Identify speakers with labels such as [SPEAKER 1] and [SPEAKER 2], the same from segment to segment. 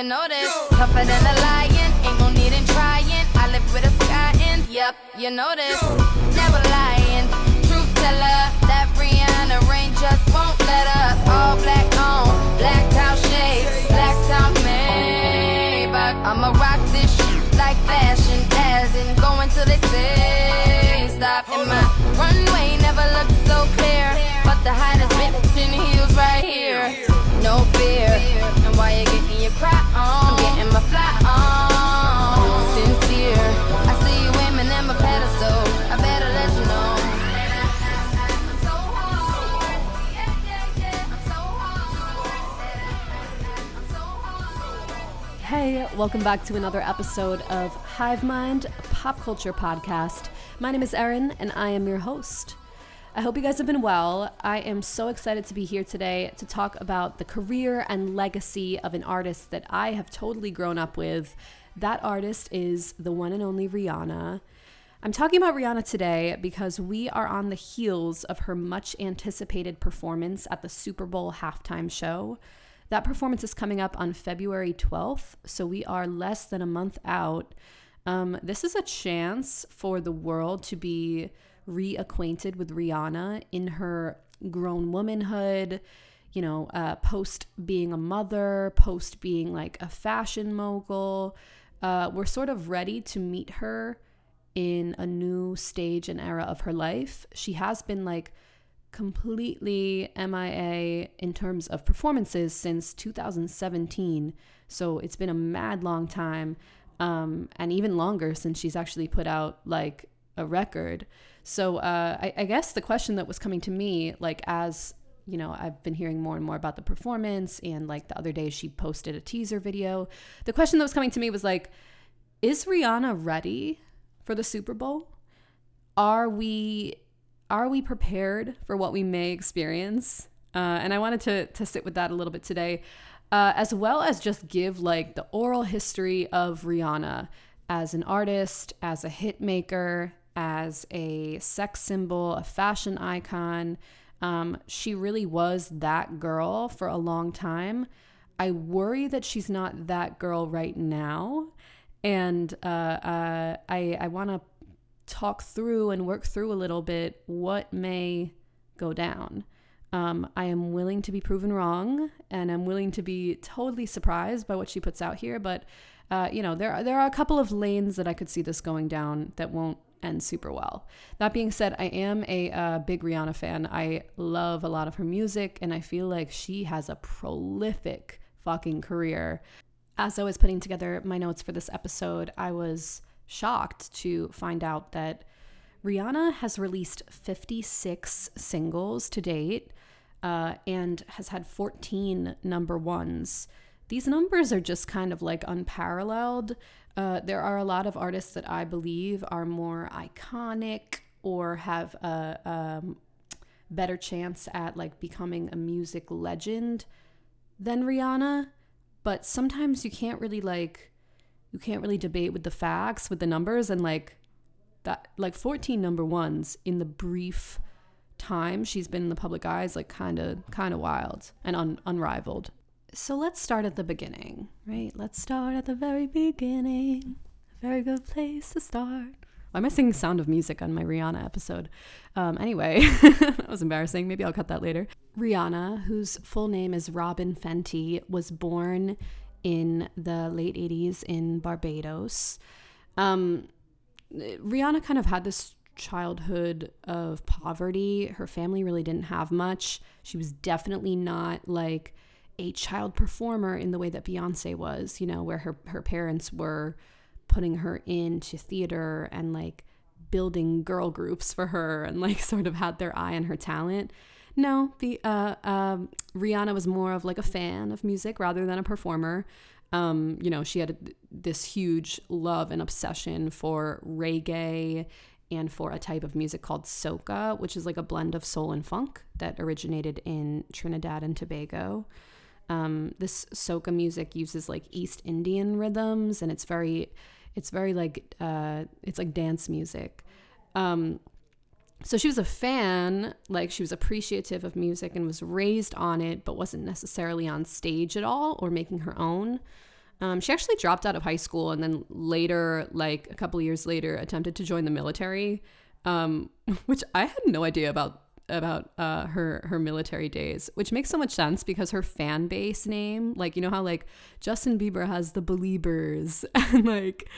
[SPEAKER 1] you know this. Tougher than a lion, ain't no need in trying. I live with a sky in, yep, you know this. Never lying, truth teller. That Rihanna rain just won't let up. All black on, black out shades, black out Maybach. I'ma rock this shit like fashion, as in going till they say stop. And my runway never looked so clear, but the hottest bitch in heels right here. No fear, you're getting your on, I'm getting my fly on. Sincere, I see you my pedestal. I better let you know.
[SPEAKER 2] Hey, welcome back to another episode of Hive Mind, a pop culture podcast. My name is Erin, and I am your host. I hope you guys have been well. I am so excited to be here today to talk about the career and legacy of an artist that I have totally grown up with. That artist is the one and only Rihanna. I'm talking about Rihanna today because we are on the heels of her much anticipated performance at the Super Bowl halftime show. That performance is coming up on February 12th, so we are less than a month out. Um, this is a chance for the world to be reacquainted with Rihanna in her grown womanhood, you know, uh, post being a mother, post being like a fashion mogul. Uh, we're sort of ready to meet her in a new stage and era of her life. She has been like completely MIA in terms of performances since 2017. So it's been a mad long time, um, and even longer since she's actually put out like a record. So uh, I, I guess the question that was coming to me, like as you know, I've been hearing more and more about the performance, and like the other day she posted a teaser video. The question that was coming to me was like, is Rihanna ready for the Super Bowl? Are we are we prepared for what we may experience? Uh, and I wanted to to sit with that a little bit today, uh, as well as just give like the oral history of Rihanna as an artist, as a hit maker, as a sex symbol, a fashion icon. Um, she really was that girl for a long time. I worry that she's not that girl right now, and uh, uh, I I want to talk through and work through a little bit what may go down. Um, I am willing to be proven wrong, and I'm willing to be totally surprised by what she puts out here. But uh, you know, there are, there are a couple of lanes that I could see this going down that won't end super well. That being said, I am a uh, big Rihanna fan. I love a lot of her music, and I feel like she has a prolific fucking career. As I was putting together my notes for this episode, I was shocked to find out that Rihanna has released 56 singles to date uh, and has had 14 number ones. These numbers are just kind of like unparalleled. Uh, there are a lot of artists that I believe are more iconic or have a, um, better chance at like becoming a music legend than Rihanna. But sometimes you can't really like you can't really debate with the facts with the numbers and like that like 14 number ones in the brief time she's been in the public eyes, like kind of kind of wild and un- unrivaled so let's start at the beginning right let's start at the very beginning a very good place to start why am I singing Sound of Music on my Rihanna episode? Um, anyway, that was embarrassing. Maybe I'll cut that later. Rihanna, whose full name is Robin Fenty, was born in the late 80s in Barbados. Um, Rihanna kind of had this childhood of poverty. Her family really didn't have much. She was definitely not like a child performer in the way that Beyonce was, you know, where her, her parents were putting her into theater and like building girl groups for her and like sort of had their eye on her talent. No, the uh, um, Rihanna was more of like a fan of music rather than a performer. Um, you know, she had this huge love and obsession for reggae and for a type of music called soca, which is like a blend of soul and funk that originated in Trinidad and Tobago. Um, this soca music uses like East Indian rhythms, and it's very, it's very like uh, it's like dance music. Um, so she was a fan, like she was appreciative of music and was raised on it, but wasn't necessarily on stage at all or making her own. Um, she actually dropped out of high school and then later, like a couple years later, attempted to join the military, um, which I had no idea about about uh, her her military days, which makes so much sense because her fan base name, like you know how like Justin Bieber has the Beliebers and like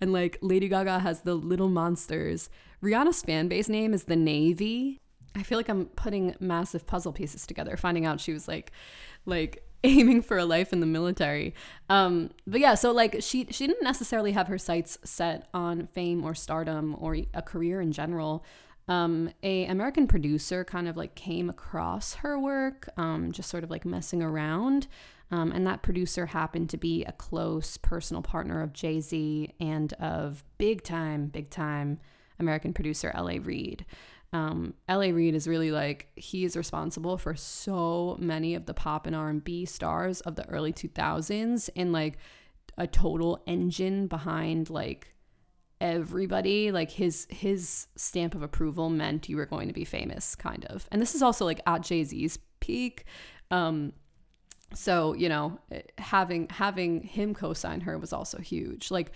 [SPEAKER 2] and like Lady Gaga has the Little Monsters. Rihanna's fan base name is the Navy. I feel like I'm putting massive puzzle pieces together, finding out she was like like aiming for a life in the military. Um, but yeah, so like she she didn't necessarily have her sights set on fame or stardom or a career in general um, a American producer kind of like came across her work, um, just sort of like messing around. Um, and that producer happened to be a close personal partner of Jay Z and of big time, big time American producer L.A. Reid. Um, L.A. Reid is really like he is responsible for so many of the pop and R&B stars of the early 2000s and like a total engine behind like everybody like his his stamp of approval meant you were going to be famous kind of. And this is also like at jay-z's peak. Um so you know having having him co-sign her was also huge. Like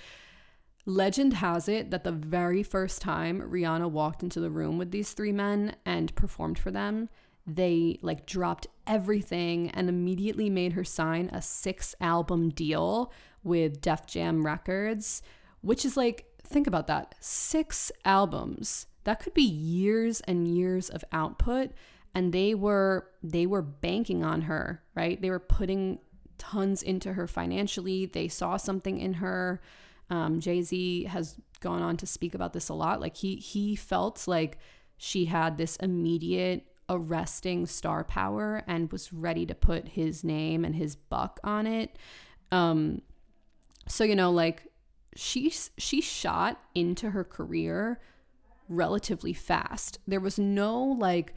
[SPEAKER 2] legend has it that the very first time rihanna walked into the room with these three men and performed for them they like dropped everything and immediately made her sign a six album deal with def jam records which is like think about that. Six albums. That could be years and years of output and they were they were banking on her right? They were putting tons into her financially. They saw something in her. Um, jay-z has gone on to speak about this a lot. Like he he felt like she had this immediate arresting star power and was ready to put his name and his buck on it. Um so you know like she she shot into her career relatively fast. There was no like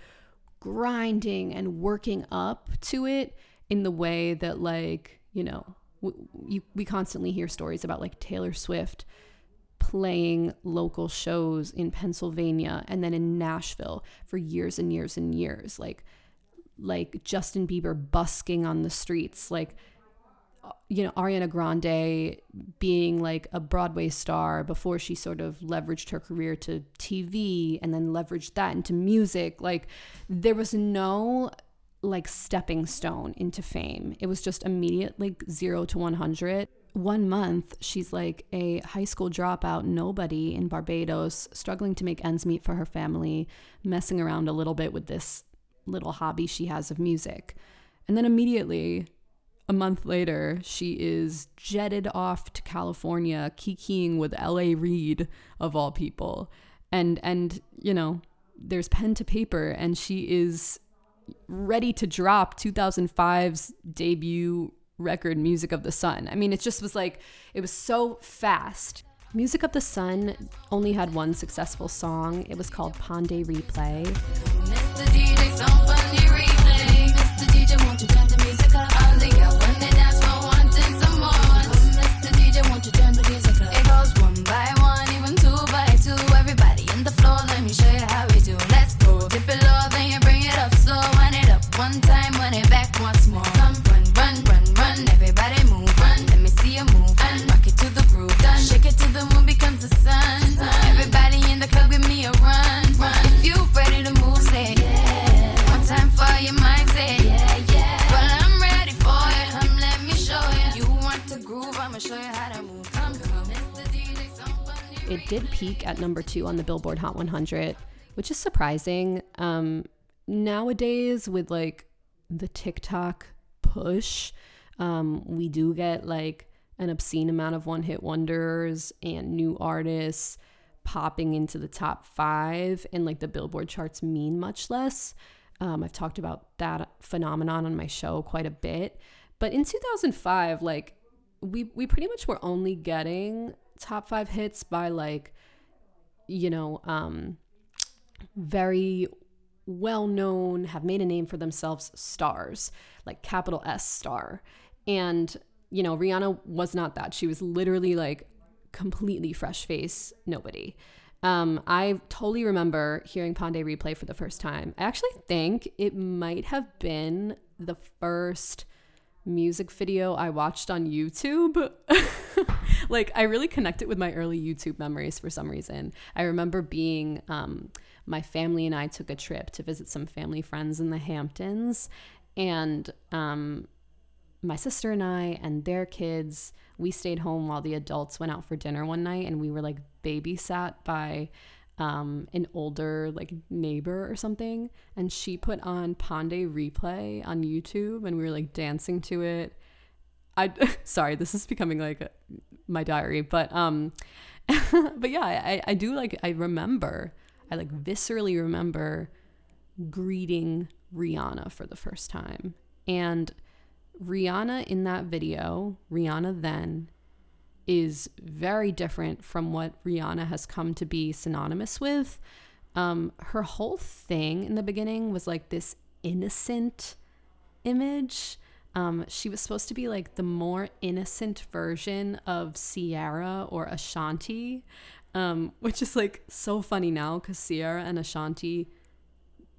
[SPEAKER 2] grinding and working up to it in the way that like, you know, we, we constantly hear stories about like Taylor Swift playing local shows in Pennsylvania and then in Nashville for years and years and years like like Justin Bieber busking on the streets like you know, Ariana Grande being like a Broadway star before she sort of leveraged her career to TV and then leveraged that into music. Like, there was no like stepping stone into fame. It was just immediate, like zero to 100. One month, she's like a high school dropout, nobody in Barbados, struggling to make ends meet for her family, messing around a little bit with this little hobby she has of music. And then immediately, a month later, she is jetted off to California, kikiing with L.A. Reid of all people, and and you know, there's pen to paper, and she is ready to drop 2005's debut record, Music of the Sun. I mean, it just was like it was so fast. Music of the Sun only had one successful song. It was called Pon de Replay. Number two on the Billboard Hot 100, which is surprising. Um, nowadays, with like the TikTok push, um, we do get like an obscene amount of one hit wonders and new artists popping into the top five, and like the Billboard charts mean much less. Um, I've talked about that phenomenon on my show quite a bit. But in 2005, like we we pretty much were only getting top five hits by like, you know, um, very well known, have made a name for themselves stars, like capital S star. And, you know, Rihanna was not that. She was literally like completely fresh face, nobody. Um, I totally remember hearing Pon de Replay for the first time. I actually think it might have been the first music video I watched on YouTube. like I really connect it with my early YouTube memories for some reason. I remember being um, my family and I took a trip to visit some family friends in the Hamptons, and um, my sister and I and their kids we stayed home while the adults went out for dinner one night, and we were like babysat by um, an older like neighbor or something, and she put on Pon de Replay on YouTube, and we were like dancing to it. I sorry, this is becoming like my diary, but um, but yeah, I I do like I remember I like viscerally remember greeting Rihanna for the first time, and Rihanna in that video, Rihanna then is very different from what Rihanna has come to be synonymous with. Um, her whole thing in the beginning was like this innocent image. Um, she was supposed to be like the more innocent version of Ciara or Ashanti, um, which is like so funny now because Ciara and Ashanti,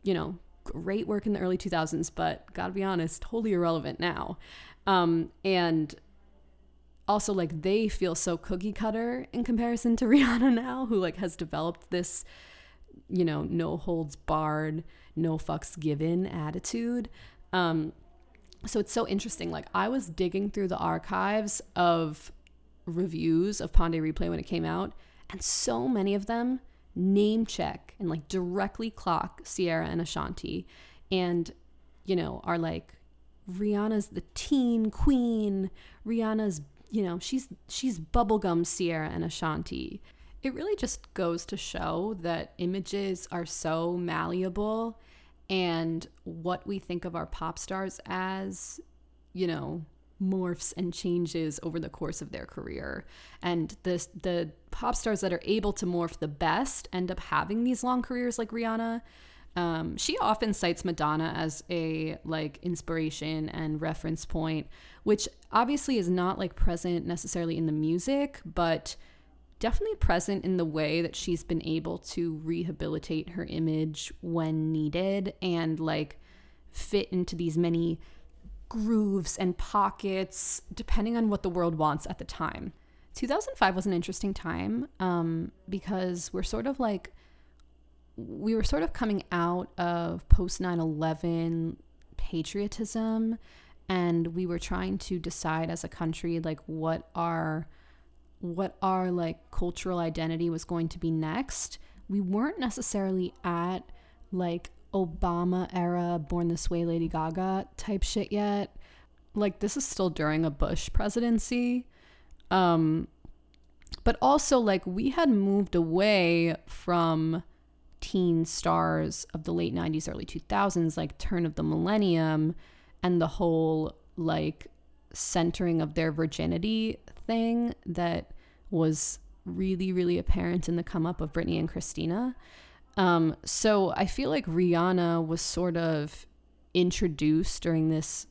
[SPEAKER 2] you know, great work in the early 2000s, but gotta be honest, totally irrelevant now. Um, and also like they feel so cookie cutter in comparison to Rihanna now, who like has developed this, you know, no holds barred, no fucks given attitude. Um, so it's so interesting. Like I was digging through the archives of reviews of Pon de Replay when it came out, and so many of them name check and like directly clock Ciara and Ashanti, and you know are like Rihanna's the teen queen. Rihanna's you know, she's she's bubblegum Ciara and Ashanti. It really just goes to show that images are so malleable and what we think of our pop stars as, you know, morphs and changes over the course of their career. And the the pop stars that are able to morph the best end up having these long careers like Rihanna. Um, she often cites Madonna as a like inspiration and reference point, which obviously is not like present necessarily in the music, but definitely present in the way that she's been able to rehabilitate her image when needed and like fit into these many grooves and pockets depending on what the world wants at the time. 2005 was an interesting time um, because we're sort of like we were sort of coming out of post 9/11 patriotism and we were trying to decide as a country like what our what our like cultural identity was going to be next we weren't necessarily at like obama era born this way lady gaga type shit yet. Like this is still during a bush presidency. Um but also like we had moved away from teen stars of the late 90s early 2000s like turn of the millennium and the whole like centering of their virginity thing that was really, really apparent in the come up of Britney and Christina. Um, so I feel like Rihanna was sort of introduced during this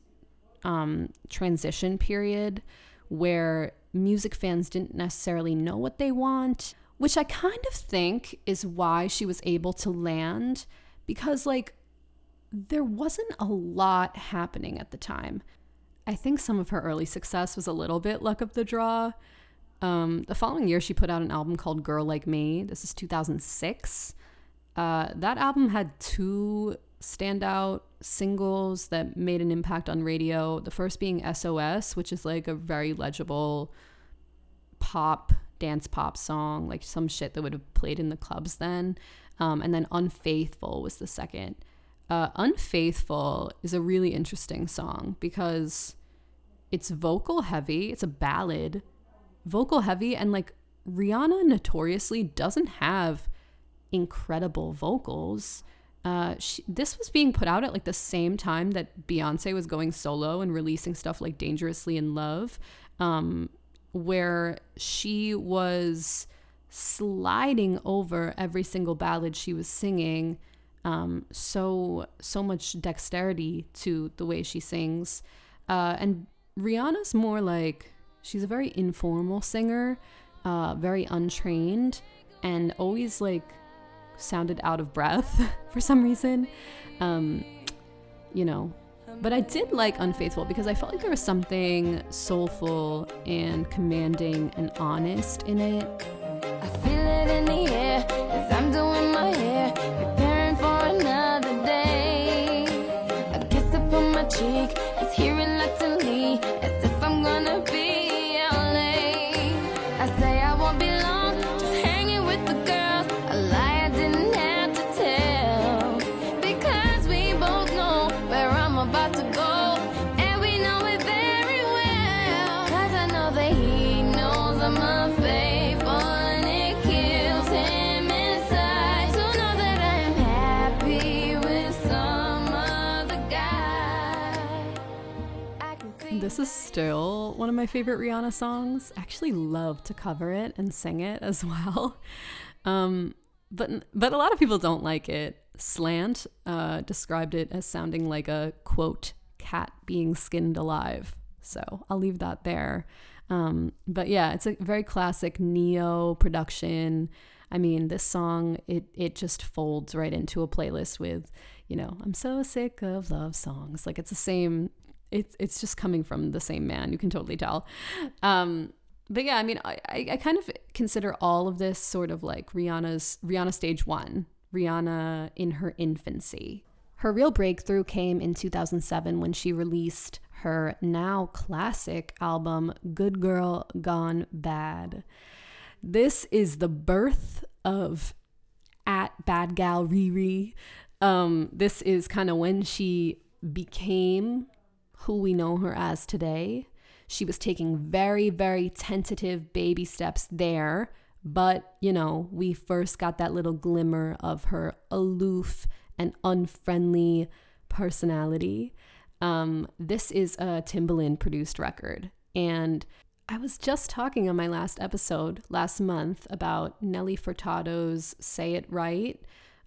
[SPEAKER 2] um, transition period where music fans didn't necessarily know what they want, which I kind of think is why she was able to land because, like, there wasn't a lot happening at the time. I think some of her early success was a little bit luck of the draw. Um, the following year, she put out an album called Girl Like Me. This is 2006. Uh, that album had two standout singles that made an impact on radio. The first being SOS, which is like a very legible pop, dance pop song, like some shit that would have played in the clubs then. Um, and then Unfaithful was the second. Uh, Unfaithful is a really interesting song because it's vocal heavy, it's a ballad, vocal heavy, and like Rihanna notoriously doesn't have incredible vocals. Uh, she, this was being put out at like the same time that Beyonce was going solo and releasing stuff like Dangerously in Love, um, where she was sliding over every single ballad she was singing um, so so much dexterity to the way she sings, uh, and Rihanna's more like she's a very informal singer, uh, very untrained, and always like sounded out of breath for some reason. Um, you know, But I did like Unfaithful because I felt like there was something soulful and commanding and honest in it. Still one of my favorite Rihanna songs. I actually love to cover it and sing it as well. Um, but but a lot of people don't like it. Slant uh, described it as sounding like a quote cat being skinned alive. So I'll leave that there. Um, but yeah, it's a very classic Ne-Yo production. I mean, this song it it just folds right into a playlist with, you know, I'm so sick of love songs. Like it's the same. It's it's just coming from the same man. You can totally tell. Um, but yeah, I mean, I, I kind of consider all of this sort of like Rihanna's Rihanna stage one, Rihanna in her infancy. Her real breakthrough came in 2007 when she released her now classic album, Good Girl Gone Bad. This is the birth of at Bad Gal Riri. Um, this is kind of when she became who we know her as today. She was taking very, very tentative baby steps there, but you know, we first got that little glimmer of her aloof and unfriendly personality. Um, this is a Timbaland produced record, and I was just talking on my last episode last month about Nelly Furtado's Say It Right,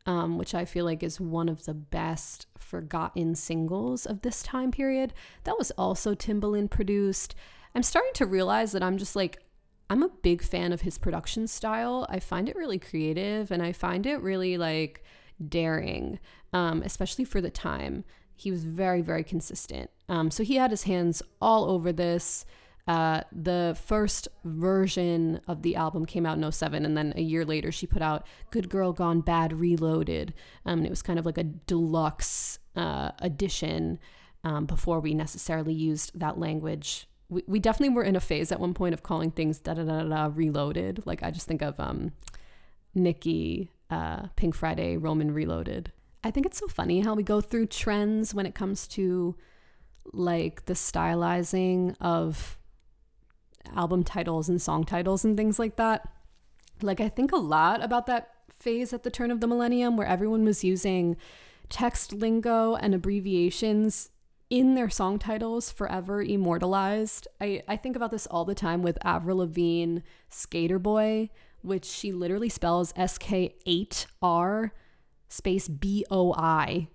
[SPEAKER 2] um, which I feel like is one of the best forgotten singles of this time period. That was also Timbaland produced. I'm starting to realize that I'm just like, I'm a big fan of his production style. I find it really creative and I find it really like daring, um, especially for the time. He was very, very consistent. Um, so he had his hands all over this. Uh, the first version of the album came out in 07, and then a year later, she put out Good Girl Gone Bad Reloaded. Um, and it was kind of like a deluxe uh, edition um, before we necessarily used that language. We, we definitely were in a phase at one point of calling things da da da da reloaded. Like, I just think of um, Nicki, uh, Pink Friday, Roman Reloaded. I think it's so funny how we go through trends when it comes to like the stylizing of album titles and song titles and things like that. Like, I think a lot about that phase at the turn of the millennium where everyone was using text lingo and abbreviations in their song titles forever immortalized. I, I think about this all the time with Avril Lavigne Skater Boy, which she literally spells S K 8 R space B O I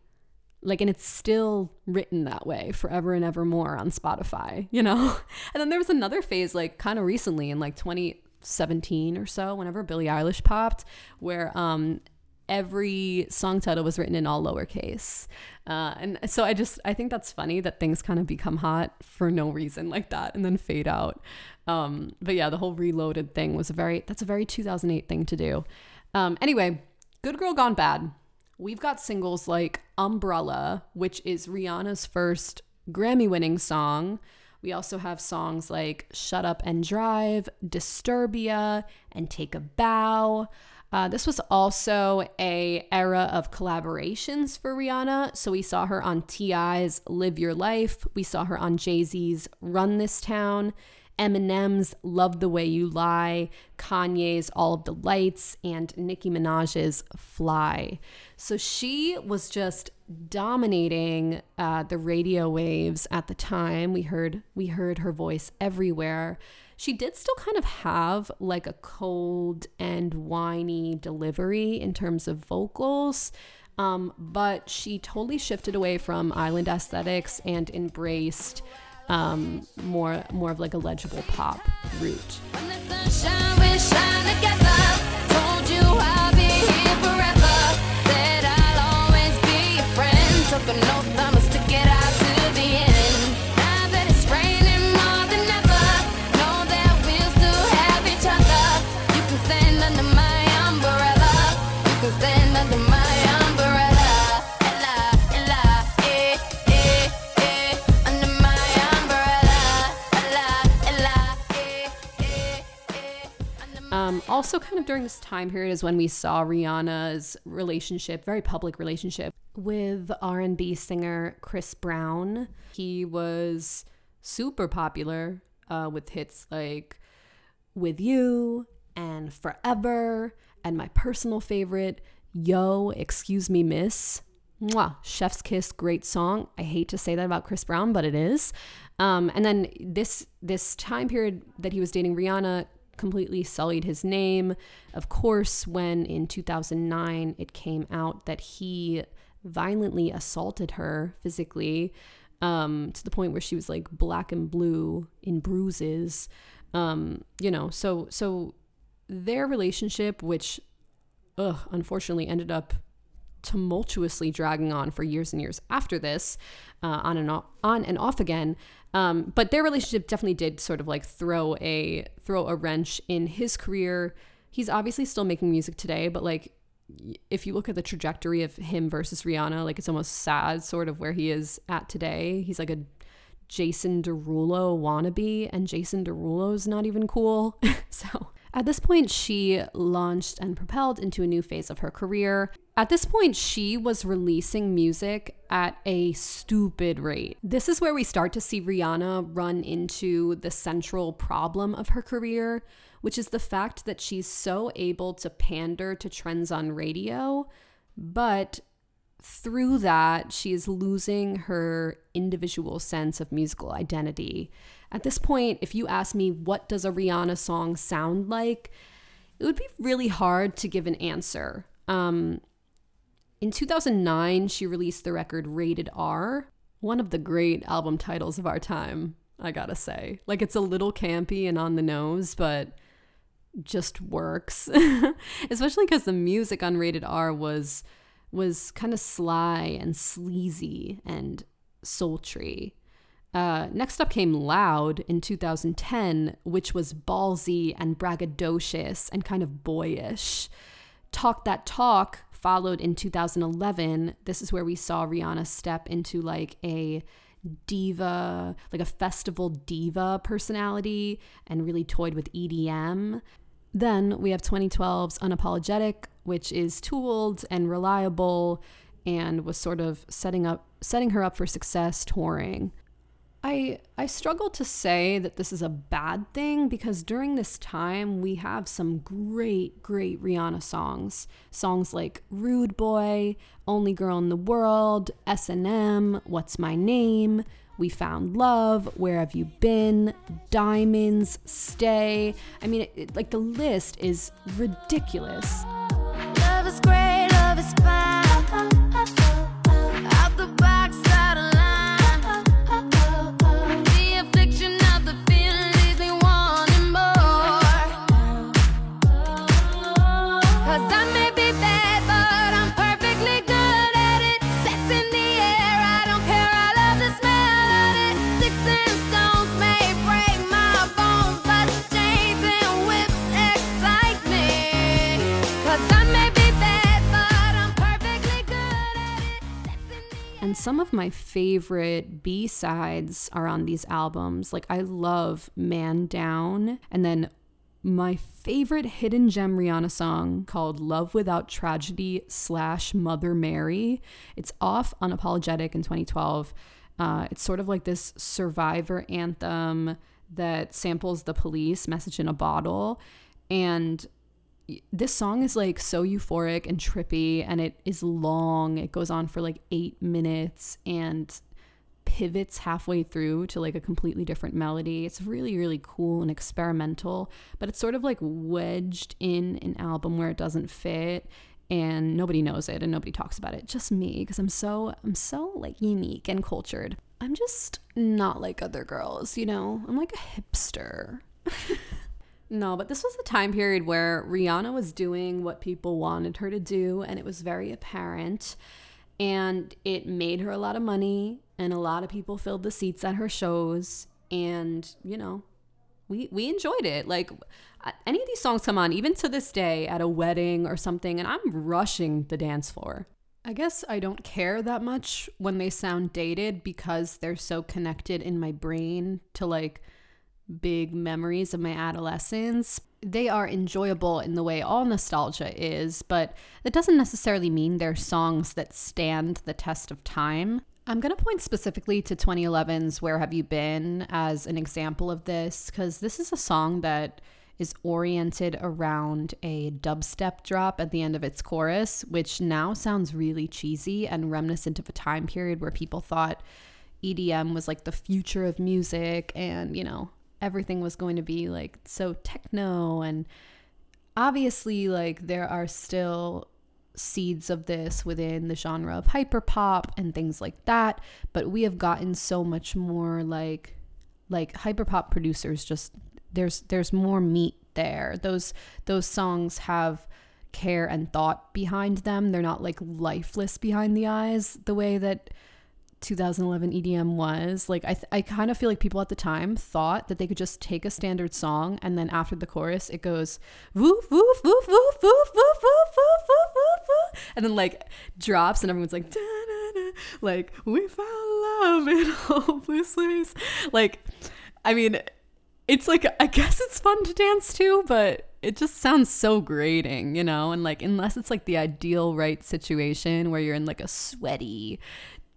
[SPEAKER 2] like and it's still written that way forever and ever more on spotify you know? And then there was another phase like kind of recently in like 2017 or so whenever billie eilish popped where um every song title was written in all lowercase. Uh, and so i just i think that's funny that things kind of become hot for no reason like that and then fade out. Um, but yeah the whole reloaded thing was a very that's a very 2008 thing to do. Um, anyway good girl gone bad we've got singles like Umbrella, which is Rihanna's first Grammy winning song. We also have songs like Shut Up and Drive, Disturbia, and Take a Bow. Uh, this was also a era of collaborations for Rihanna. So we saw her on T.I.'s Live Your Life. We saw her on Jay-Z's Run This Town. Eminem's Love the Way You Lie, Kanye's All of the Lights, and Nicki Minaj's Fly. So she was just dominating uh, the radio waves at the time. We heard we heard her voice everywhere. She did still kind of have like a cold and whiny delivery in terms of vocals. Um, but she totally shifted away from island aesthetics and embraced um, more more of like a legible pop route. Also, kind of during this time period is when we saw Rihanna's relationship, very public relationship, with R&B singer Chris Brown. He was super popular uh, with hits like "With You" and "Forever," and my personal favorite, "Yo, Excuse Me, Miss." Mwah, Chef's Kiss, great song. I hate to say that about Chris Brown, but it is. Um, and then this this time period that he was dating Rihanna completely sullied his name. Of course, when in 2009 it came out that he violently assaulted her physically um, to the point where she was like black and blue in bruises. Um, you know, so so their relationship, which ugh, unfortunately ended up tumultuously dragging on for years and years after this, uh, on and off, on and off again. Um, but their relationship definitely did sort of like throw a throw a wrench in his career. He's obviously still making music today, but like if you look at the trajectory of him versus Rihanna, like it's almost sad sort of where he is at today. He's like a Jason Derulo wannabe, and Jason Derulo's not even cool. so at this point, she launched and propelled into a new phase of her career. At this point, she was releasing music at a stupid rate. This is where we start to see Rihanna run into the central problem of her career, which is the fact that she's so able to pander to trends on radio, but through that, she is losing her individual sense of musical identity. At this point, if you ask me what does a Rihanna song sound like, it would be really hard to give an answer. Um, in 2009, she released the record Rated R, one of the great album titles of our time, I gotta say. Like, it's a little campy and on the nose, but just works. Especially because the music on Rated R was was kind of sly and sleazy and sultry. Uh, next up came Loud in 2010, which was ballsy and braggadocious and kind of boyish. Talk That Talk followed in 2011. This is where we saw Rihanna step into like a diva, like a festival diva personality and really toyed with EDM. Then we have 2012's Unapologetic, which is tooled and reliable and was sort of setting up setting her up for success touring. I I struggle to say that this is a bad thing because during this time we have some great great Rihanna songs. Songs like Rude Boy, Only Girl in the World, S&M, What's My Name, We Found Love, Where Have You Been, Diamonds, Stay. I mean it, it- like the list is ridiculous. My favorite B sides are on these albums. Like, I love Man Down. And then my favorite hidden gem Rihanna song called Love Without Tragedy slash Mother Mary. It's off Unapologetic in 2012. Uh, it's sort of like this survivor anthem that samples the police message in a bottle. And this song is like so euphoric and trippy and it is long. It goes on for like eight minutes and pivots halfway through to like a completely different melody. It's really really cool and experimental but it's sort of like wedged in an album where it doesn't fit and nobody knows it and nobody talks about it. Just me because i'm so i'm so like unique and cultured. I'm just not like other girls you know? I'm like a hipster no, but this was a time period where Rihanna was doing what people wanted her to do, and it was very apparent. And it made her a lot of money, and a lot of people filled the seats at her shows. And, you know, we, we enjoyed it. Like, any of these songs come on, even to this day at a wedding or something, and I'm rushing the dance floor. I guess I don't care that much when they sound dated because they're so connected in my brain to like big memories of my adolescence. They are enjoyable in the way all nostalgia is, but that doesn't necessarily mean they're songs that stand the test of time. I'm going to point specifically to 2011's Where Have You Been as an example of this, because this is a song that is oriented around a dubstep drop at the end of its chorus, which now sounds really cheesy and reminiscent of a time period where people thought EDM was like the future of music and, you know, everything was going to be like so techno and obviously like there are still seeds of this within the genre of hyperpop and things like that but we have gotten so much more like like hyperpop producers just there's there's more meat there. Those those songs have care and thought behind them. They're not like lifeless behind the eyes the way that 2011 EDM was. Like I th- I kind of feel like people at the time thought that they could just take a standard song and then after the chorus it goes woof woof woof woof woof woof woof woof woof woof woof and then like drops and everyone's like like we found love in hopeless Like I mean it's like I guess it's fun to dance to, but it just sounds so grating, you know? And like unless it's like the ideal right situation where you're in like a sweaty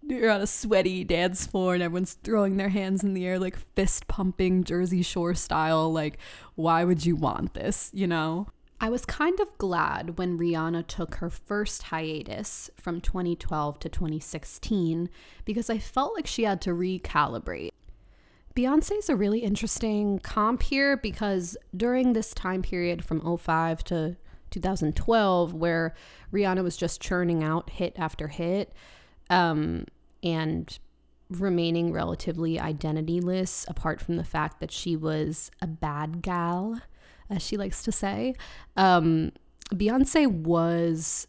[SPEAKER 2] you're on a sweaty dance floor and everyone's throwing their hands in the air like fist pumping Jersey Shore style. Like, why would you want this, you know? I was kind of glad when Rihanna took her first hiatus from 2012 to 2016 because I felt like she had to recalibrate. Beyonce is a really interesting comp here because during this time period from 05 to 2012, where Rihanna was just churning out hit after hit, um, and remaining relatively identityless, apart from the fact that she was a bad gal, as she likes to say. Um, Beyonce was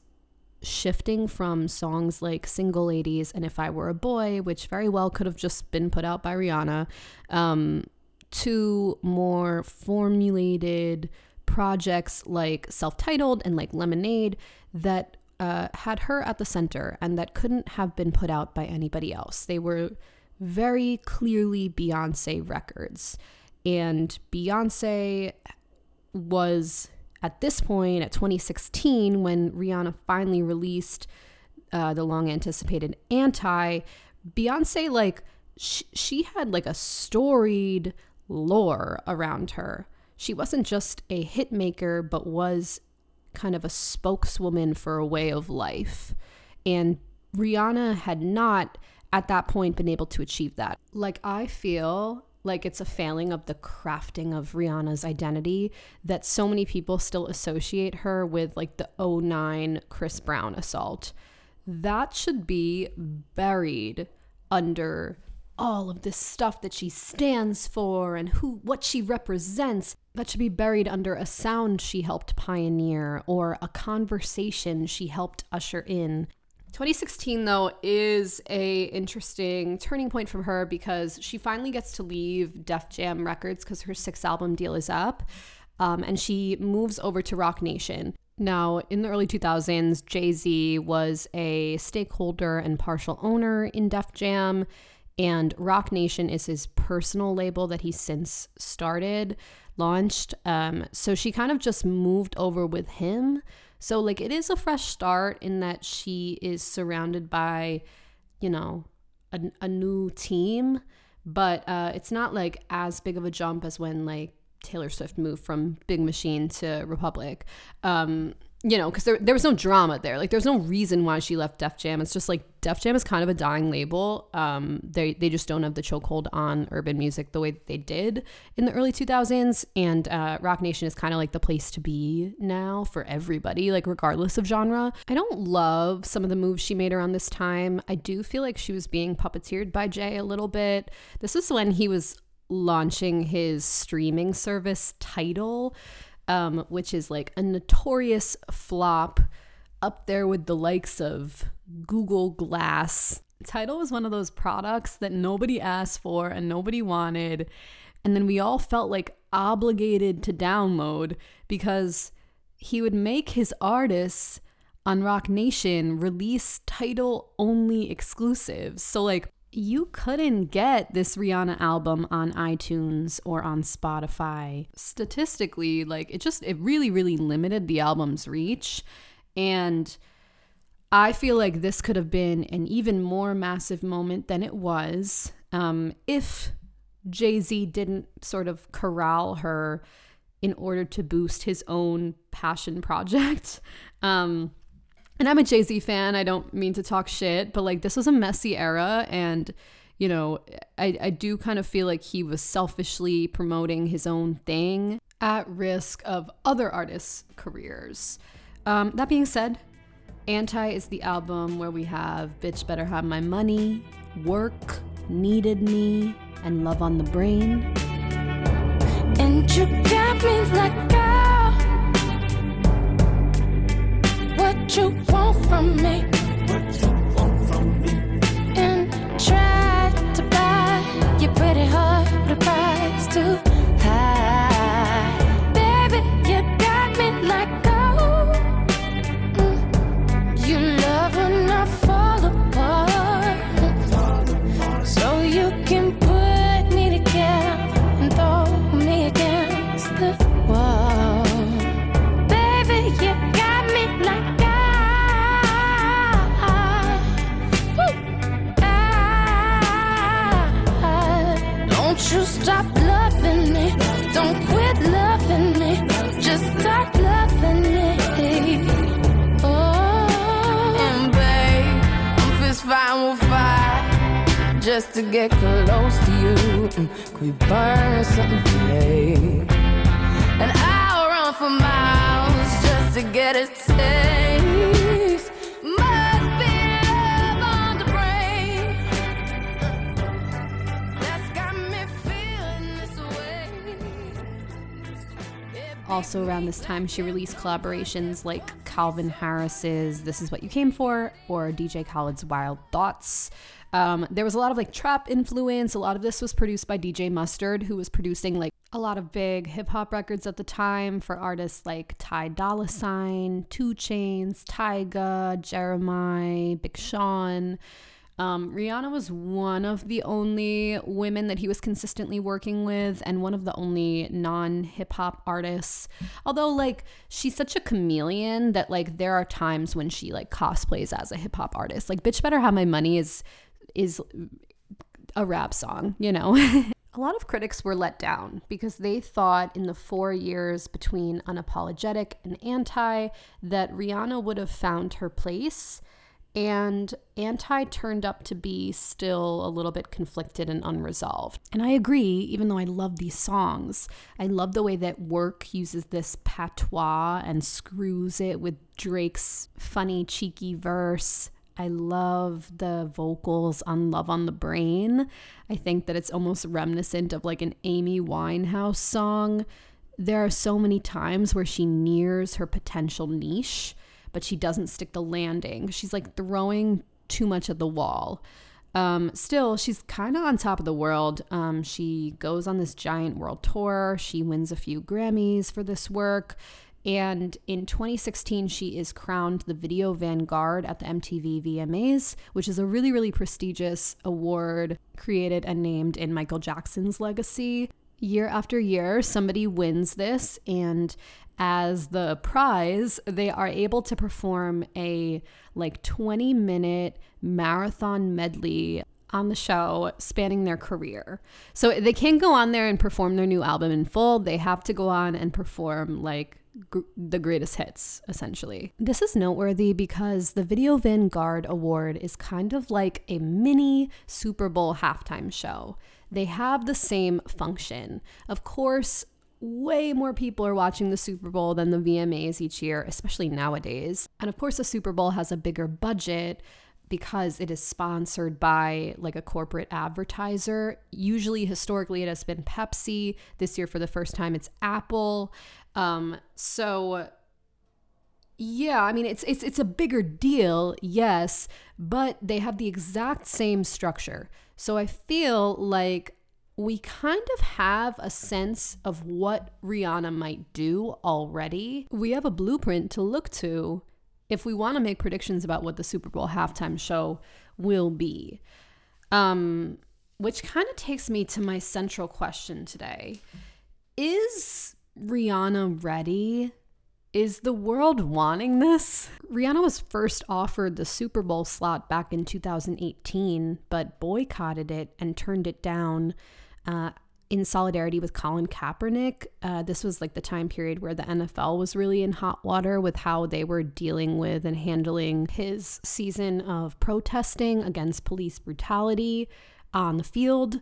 [SPEAKER 2] shifting from songs like Single Ladies and If I Were a Boy, which very well could have just been put out by Rihanna, um, to more formulated projects like self titled and like Lemonade that uh, had her at the center and that couldn't have been put out by anybody else. They were very clearly Beyonce records. And Beyonce was at this point, at 2016, when Rihanna finally released uh, the long anticipated Anti, Beyonce, like, sh- she had like a storied lore around her. She wasn't just a hit maker, but was kind of a spokeswoman for a way of life. And Rihanna had not at that point been able to achieve that. Like, I feel like it's a failing of the crafting of Rihanna's identity that so many people still associate her with, like, the 09 Chris Brown assault. That should be buried under all of this stuff that she stands for and who what she represents that should be buried under a sound she helped pioneer or a conversation she helped usher in 2016 though is a interesting turning point from her because she finally gets to leave def jam records because her sixth album deal is up um, and she moves over to roc nation now, in the early 2000s, Jay Z was a stakeholder and partial owner in Def Jam. And Roc Nation is his personal label that he since started, launched. Um, so she kind of just moved over with him. So, like, it is a fresh start in that she is surrounded by, you know, a, a new team, but uh, it's not like as big of a jump as when, like, Taylor Swift moved from Big Machine to Republic. Um, you know, because there, there was no drama there. Like, there's no reason why she left Def Jam. It's just like Def Jam is kind of a dying label. Um, they they just don't have the chokehold on urban music the way that they did in the early 2000s. And uh, Roc Nation is kind of like the place to be now for everybody, like regardless of genre. I don't love some of the moves she made around this time. I do feel like she was being puppeteered by Jay a little bit. This is when he was launching his streaming service Tidal um, which is like a notorious flop up there with the likes of Google Glass. Tidal was one of those products that nobody asked for and nobody wanted. And then we all felt like obligated to download because he would make his artists on Roc Nation release Tidal only exclusives. So, like, you couldn't get this Rihanna album on iTunes or on Spotify. Statistically, like, it just, it really, really limited the album's reach. And I feel like this could have been an even more massive moment than it was um, if Jay Z didn't sort of corral her in order to boost his own passion project. Um, and I'm a Jay Z fan. I don't mean to talk shit, but like this was a messy era. And, you know, I, I do kind of feel like he was selfishly promoting his own thing at risk of other artists' careers. Um, that being said, Anti is the album where we have Bitch Better Have My Money, Work, Needed Me, and Love on the Brain.
[SPEAKER 1] And you got me like, girl, you want from me? Just to get close to you. Mm, Could we burn something today? And I'll run for miles just to get a taste.
[SPEAKER 2] Also, around this time, she released collaborations like Calvin Harris's This Is What You Came For or DJ Khaled's Wild Thoughts. Um, there was a lot of like trap influence. A lot of this was produced by DJ Mustard, who was producing like a lot of big hip hop records at the time for artists like Ty Dolla Sign, 2 Chainz, Tyga, Jeremih, Big Sean. Um, Rihanna was one of the only women that he was consistently working with, and one of the only non hip hop artists. Although, like, she's such a chameleon that, like, there are times when she, like, cosplays as a hip hop artist. Like, Bitch Better Have My Money is, is a rap song, you know? a lot of critics were let down because they thought in the four years between Unapologetic and Anti that Rihanna would have found her place. And Anti turned up to be still a little bit conflicted and unresolved. And I agree, even though I love these songs. I love the way that Work uses this patois and screws it with Drake's funny, cheeky verse. I love the vocals on Love on the Brain. I think that it's almost reminiscent of like an Amy Winehouse song. There are so many times where she nears her potential niche, but she doesn't stick the landing. She's like throwing too much at the wall. Um, still, she's kind of on top of the world. Um, she goes on this giant world tour. She wins a few Grammys for this work. And in 2016, she is crowned the Video Vanguard at the MTV VMAs, which is a really, really prestigious award created and named in Michael Jackson's legacy. Year after year, somebody wins this, and as the prize, they are able to perform a like 20 minute marathon medley on the show spanning their career. So they can't go on there and perform their new album in full. They have to go on and perform like gr- the greatest hits, essentially. This is noteworthy because the Video Vanguard Award is kind of like a mini Super Bowl halftime show. They have the same function. Of course, way more people are watching the Super Bowl than the VMAs each year, especially nowadays. And of course, the Super Bowl has a bigger budget because it is sponsored by like a corporate advertiser. Usually, historically, it has been Pepsi. This year, for the first time, it's Apple. Um, so yeah, I mean it's it's it's a bigger deal, yes, but they have the exact same structure. So I feel like we kind of have a sense of what Rihanna might do already. We have a blueprint to look to if we want to make predictions about what the Super Bowl halftime show will be. Um, which kind of takes me to my central question today. Is Rihanna ready? Is the world wanting this? Rihanna was first offered the Super Bowl slot back in 2018, but boycotted it and turned it down uh, in solidarity with Colin Kaepernick. Uh, this was like the time period where the NFL was really in hot water with how they were dealing with and handling his season of protesting against police brutality on the field.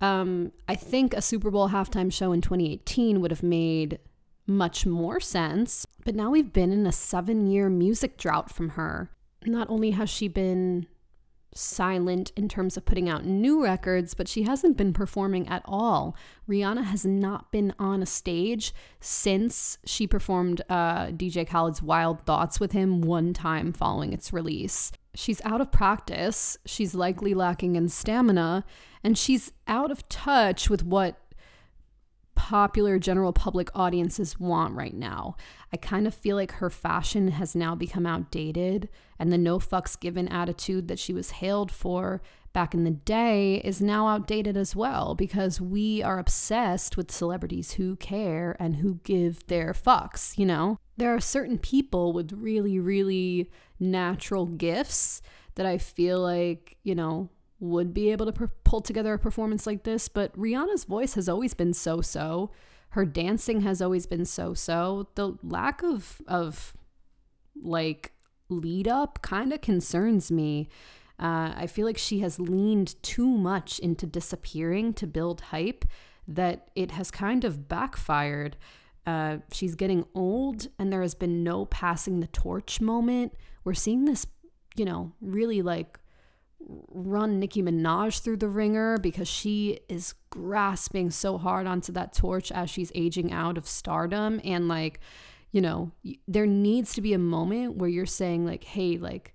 [SPEAKER 2] Um, I think a Super Bowl halftime show in 2018 would have made much more sense. But now we've been in a seven year music drought from her. Not only has she been silent in terms of putting out new records, but she hasn't been performing at all. Rihanna has not been on a stage since she performed uh, DJ Khaled's Wild Thoughts with him one time following its release. She's out of practice, she's likely lacking in stamina, and she's out of touch with what popular general public audiences want right now. I kind of feel like her fashion has now become outdated, and the no fucks given attitude that she was hailed for back in the day is now outdated as well because we are obsessed with celebrities who care and who give their fucks, you know? There are certain people with really, really natural gifts that I feel like, you know, would be able to per- pull together a performance like this, but Rihanna's voice has always been so so. Her dancing has always been so so. The lack of of like lead up kind of concerns me. Uh, I feel like she has leaned too much into disappearing to build hype that it has kind of backfired. Uh, she's getting old, and there has been no passing the torch moment. We're seeing this, you know, really like run Nicki Minaj through the ringer because she is grasping so hard onto that torch as she's aging out of stardom. And like, you know, there needs to be a moment where you're saying, like, hey, like,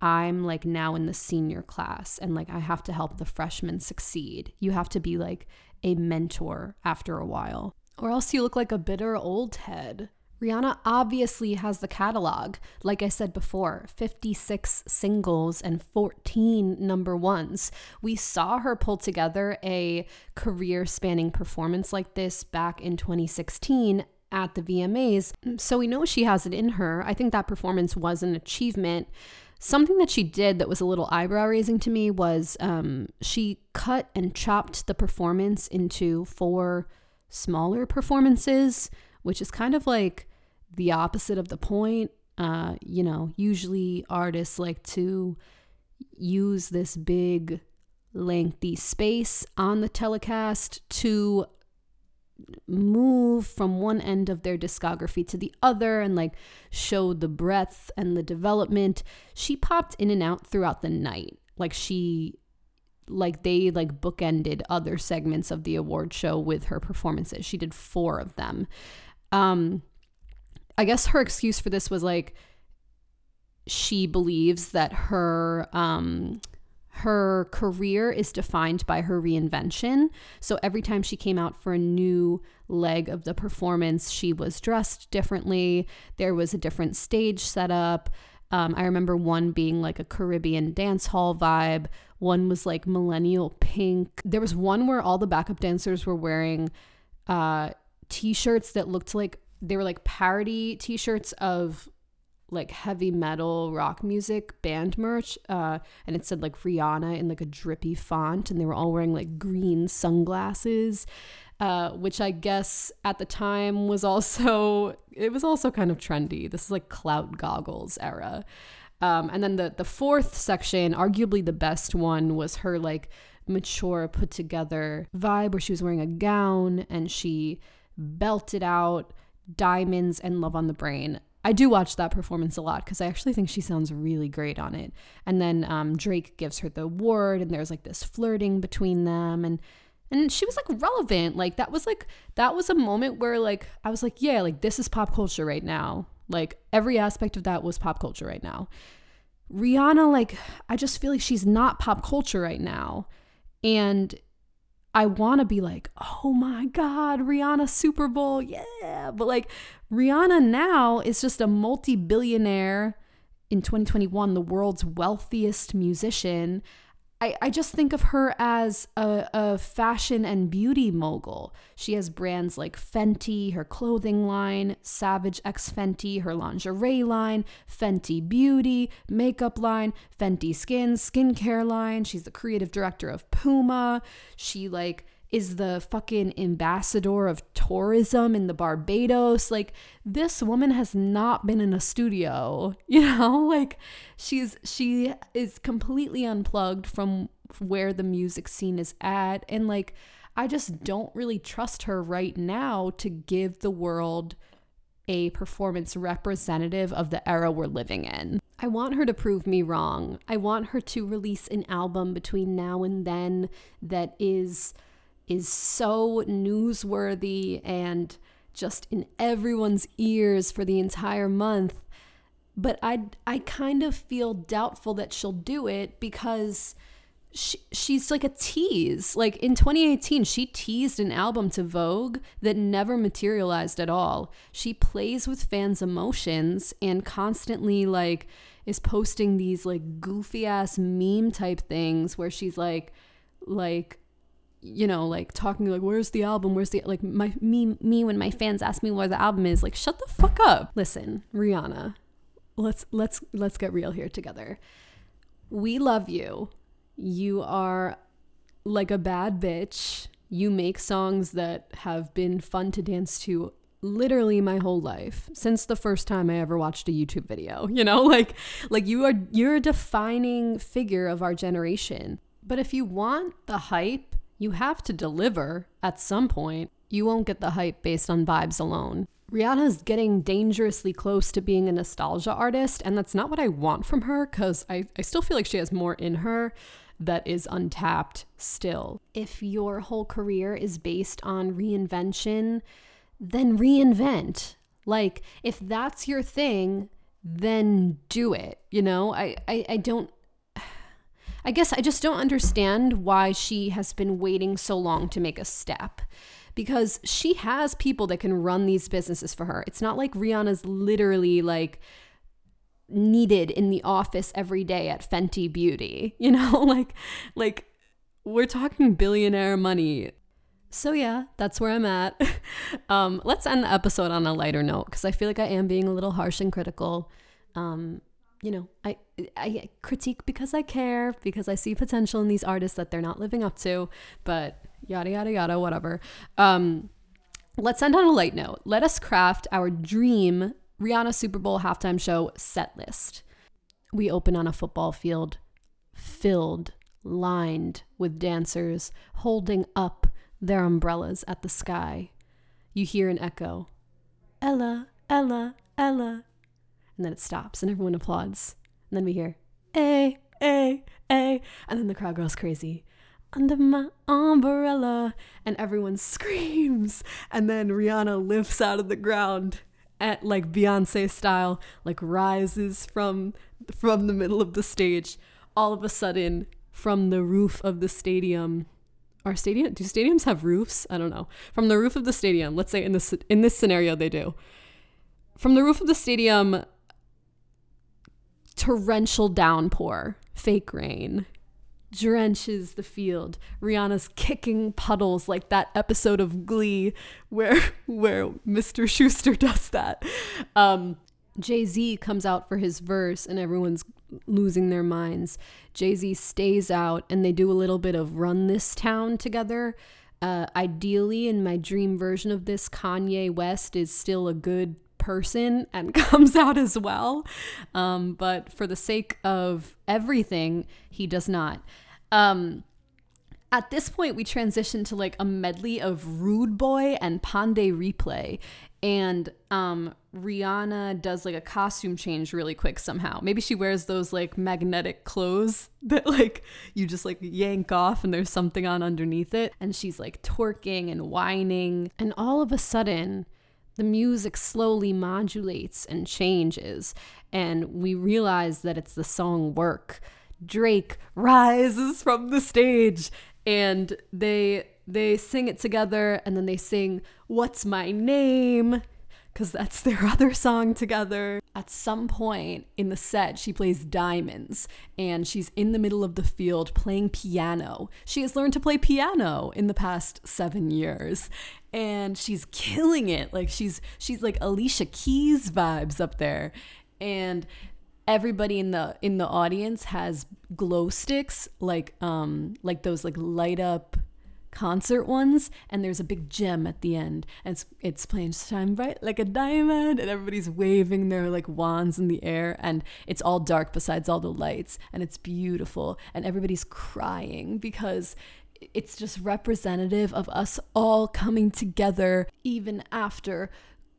[SPEAKER 2] I'm like now in the senior class and like I have to help the freshmen succeed. You have to be like a mentor after a while, or else you look like a bitter old head. Rihanna obviously has the catalog. Like I said before, 56 singles and 14 number ones. We saw her pull together a career spanning performance like this back in 2016 at the VMAs. So we know she has it in her. I think that performance was an achievement. Something that she did that was a little eyebrow raising to me was um, she cut and chopped the performance into four smaller performances, which is kind of like the opposite of the point. Uh, you know, usually artists like to use this big, lengthy space on the telecast to move from one end of their discography to the other and like show the breadth and the development. She popped in and out throughout the night. Like she like they like bookended other segments of the award show with her performances. She did 4 of them. Um I guess her excuse for this was like she believes that her um her career is defined by her reinvention. So every time she came out for a new leg of the performance, she was dressed differently. There was a different stage setup. Um, I remember one being like a Caribbean dance hall vibe. One was like millennial pink. There was one where all the backup dancers were wearing uh, t shirts that looked like they were like parody t-shirts of like heavy metal rock music band merch uh, and it said like rihanna in like a drippy font and they were all wearing like green sunglasses uh, which i guess at the time was also it was also kind of trendy. This is like clout goggles era. Um, and then the the fourth section arguably the best one was her like mature put together vibe where she was wearing a gown and she belted out Diamonds and Love on the Brain. I do watch that performance a lot because I actually think she sounds really great on it. And then um, Drake gives her the award, and there's like this flirting between them, and and she was like relevant. Like that was like that was a moment where like I was like, yeah, like this is pop culture right now. Like every aspect of that was pop culture right now. Rihanna, like I just feel like she's not pop culture right now, and I want to be like, oh my God, Rihanna Super Bowl, yeah. But like, Rihanna now is just a multi billionaire in 2021, the world's wealthiest musician. I, I just think of her as a, a fashion and beauty mogul. She has brands like Fenty, her clothing line, Savage X Fenty, her lingerie line, Fenty Beauty, makeup line, Fenty Skin, skincare line. She's the creative director of Puma. She like is the fucking ambassador of tourism in the Barbados. Like this woman has not been in a studio, you know? Like she's she is completely unplugged from where the music scene is at and like I just don't really trust her right now to give the world a performance representative of the era we're living in. I want her to prove me wrong. I want her to release an album between now and then that is is so newsworthy and just in everyone's ears for the entire month. But I I kind of feel doubtful that she'll do it because she, she's like a tease. Like in 2018, she teased an album to Vogue that never materialized at all. She plays with fans' emotions and constantly like is posting these like goofy ass meme type things where she's like like you know, like talking like, "Where's the album? Where's the like my me me when my fans ask me where the album is, like, shut the fuck up." Listen, Rihanna, let's let's let's get real here together. We love you. You are like a bad bitch. You make songs that have been fun to dance to literally my whole life since the first time I ever watched a YouTube video. You know, like like you are you're a defining figure of our generation. But if you want the hype you have to deliver at some point. You won't get the hype based on vibes alone. Rihanna's getting dangerously close to being a nostalgia artist, and that's not what I want from her because I, I still feel like she has more in her that is untapped still. If your whole career is based on reinvention, then reinvent. Like, if that's your thing, then do it. You know, I, I, I don't I guess I just don't understand why she has been waiting so long to make a step because she has people that can run these businesses for her. It's not like Rihanna's literally like needed in the office every day at Fenty Beauty, you know? like like we're talking billionaire money. So yeah, that's where I'm at. um, let's end the episode on a lighter note because I feel like I am being a little harsh and critical. Um, you know, I I critique because I care, because I see potential in these artists that they're not living up to, but yada yada yada, whatever. Um, let's end on a light note. Let us craft our dream Rihanna Super Bowl halftime show set list. We open on a football field filled, lined with dancers holding up their umbrellas at the sky. You hear an echo Ella, Ella, Ella, and then it stops and everyone applauds. And then we hear, A, A, A, and then the crowd goes crazy. Under my umbrella, and everyone screams. And then Rihanna lifts out of the ground at like Beyonce style, like rises from from the middle of the stage. All of a sudden, from the roof of the stadium, our stadium do stadiums have roofs? I don't know. From the roof of the stadium, let's say in this in this scenario they do. From the roof of the stadium, torrential downpour, fake rain, drenches the field. Rihanna's kicking puddles like that episode of Glee where where Mr. Schuester does that. Um, Jay Z comes out for his verse and everyone's losing their minds. Jay Z stays out and they do a little bit of Run This Town together. Uh, ideally, in my dream version of this, Kanye West is still a good person and comes out as well. Um, but for the sake of everything, he does not. Um, at this point, we transition to like a medley of Rude Boy and Pon de Replay. And um, Rihanna does like a costume change really quick somehow. Maybe she wears those like magnetic clothes that like you just like yank off and there's something on underneath it. And she's like twerking and wining. And all of a sudden, the music slowly modulates and changes, and we realize that it's the song Work. Drake rises from the stage and they they sing it together and then they sing What's My Name? Because that's their other song together. At some point in the set, she plays Diamonds and she's in the middle of the field playing piano. She has learned to play piano in the past seven years and she's killing it. Like she's she's like Alicia Keys vibes up there. And everybody in the in the audience has glow sticks like um like those like light up concert ones and there's a big gem at the end and it's, it's playing shine bright like a diamond and everybody's waving their like wands in the air and it's all dark besides all the lights and it's beautiful and everybody's crying because it's just representative of us all coming together even after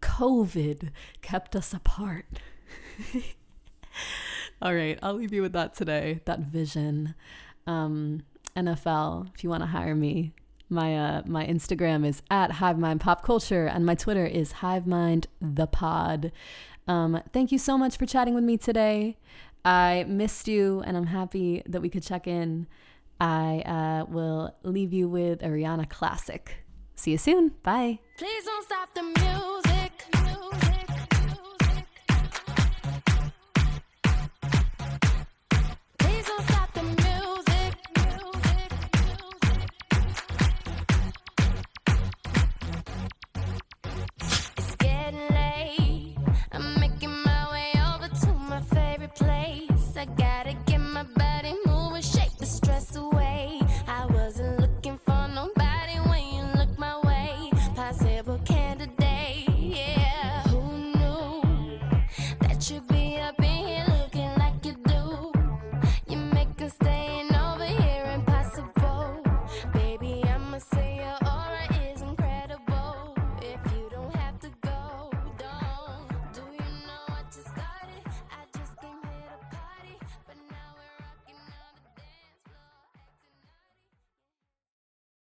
[SPEAKER 2] covid kept us apart all right, I'll leave you with that today. That vision. Um, NFL, if you want to hire me, my uh, my Instagram is at HiveMind Pop Culture, and my Twitter is HiveMind the Pod. Um, thank you so much for chatting with me today. I missed you, and I'm happy that we could check in. I uh, will leave you with a Rihanna classic. See you soon. Bye.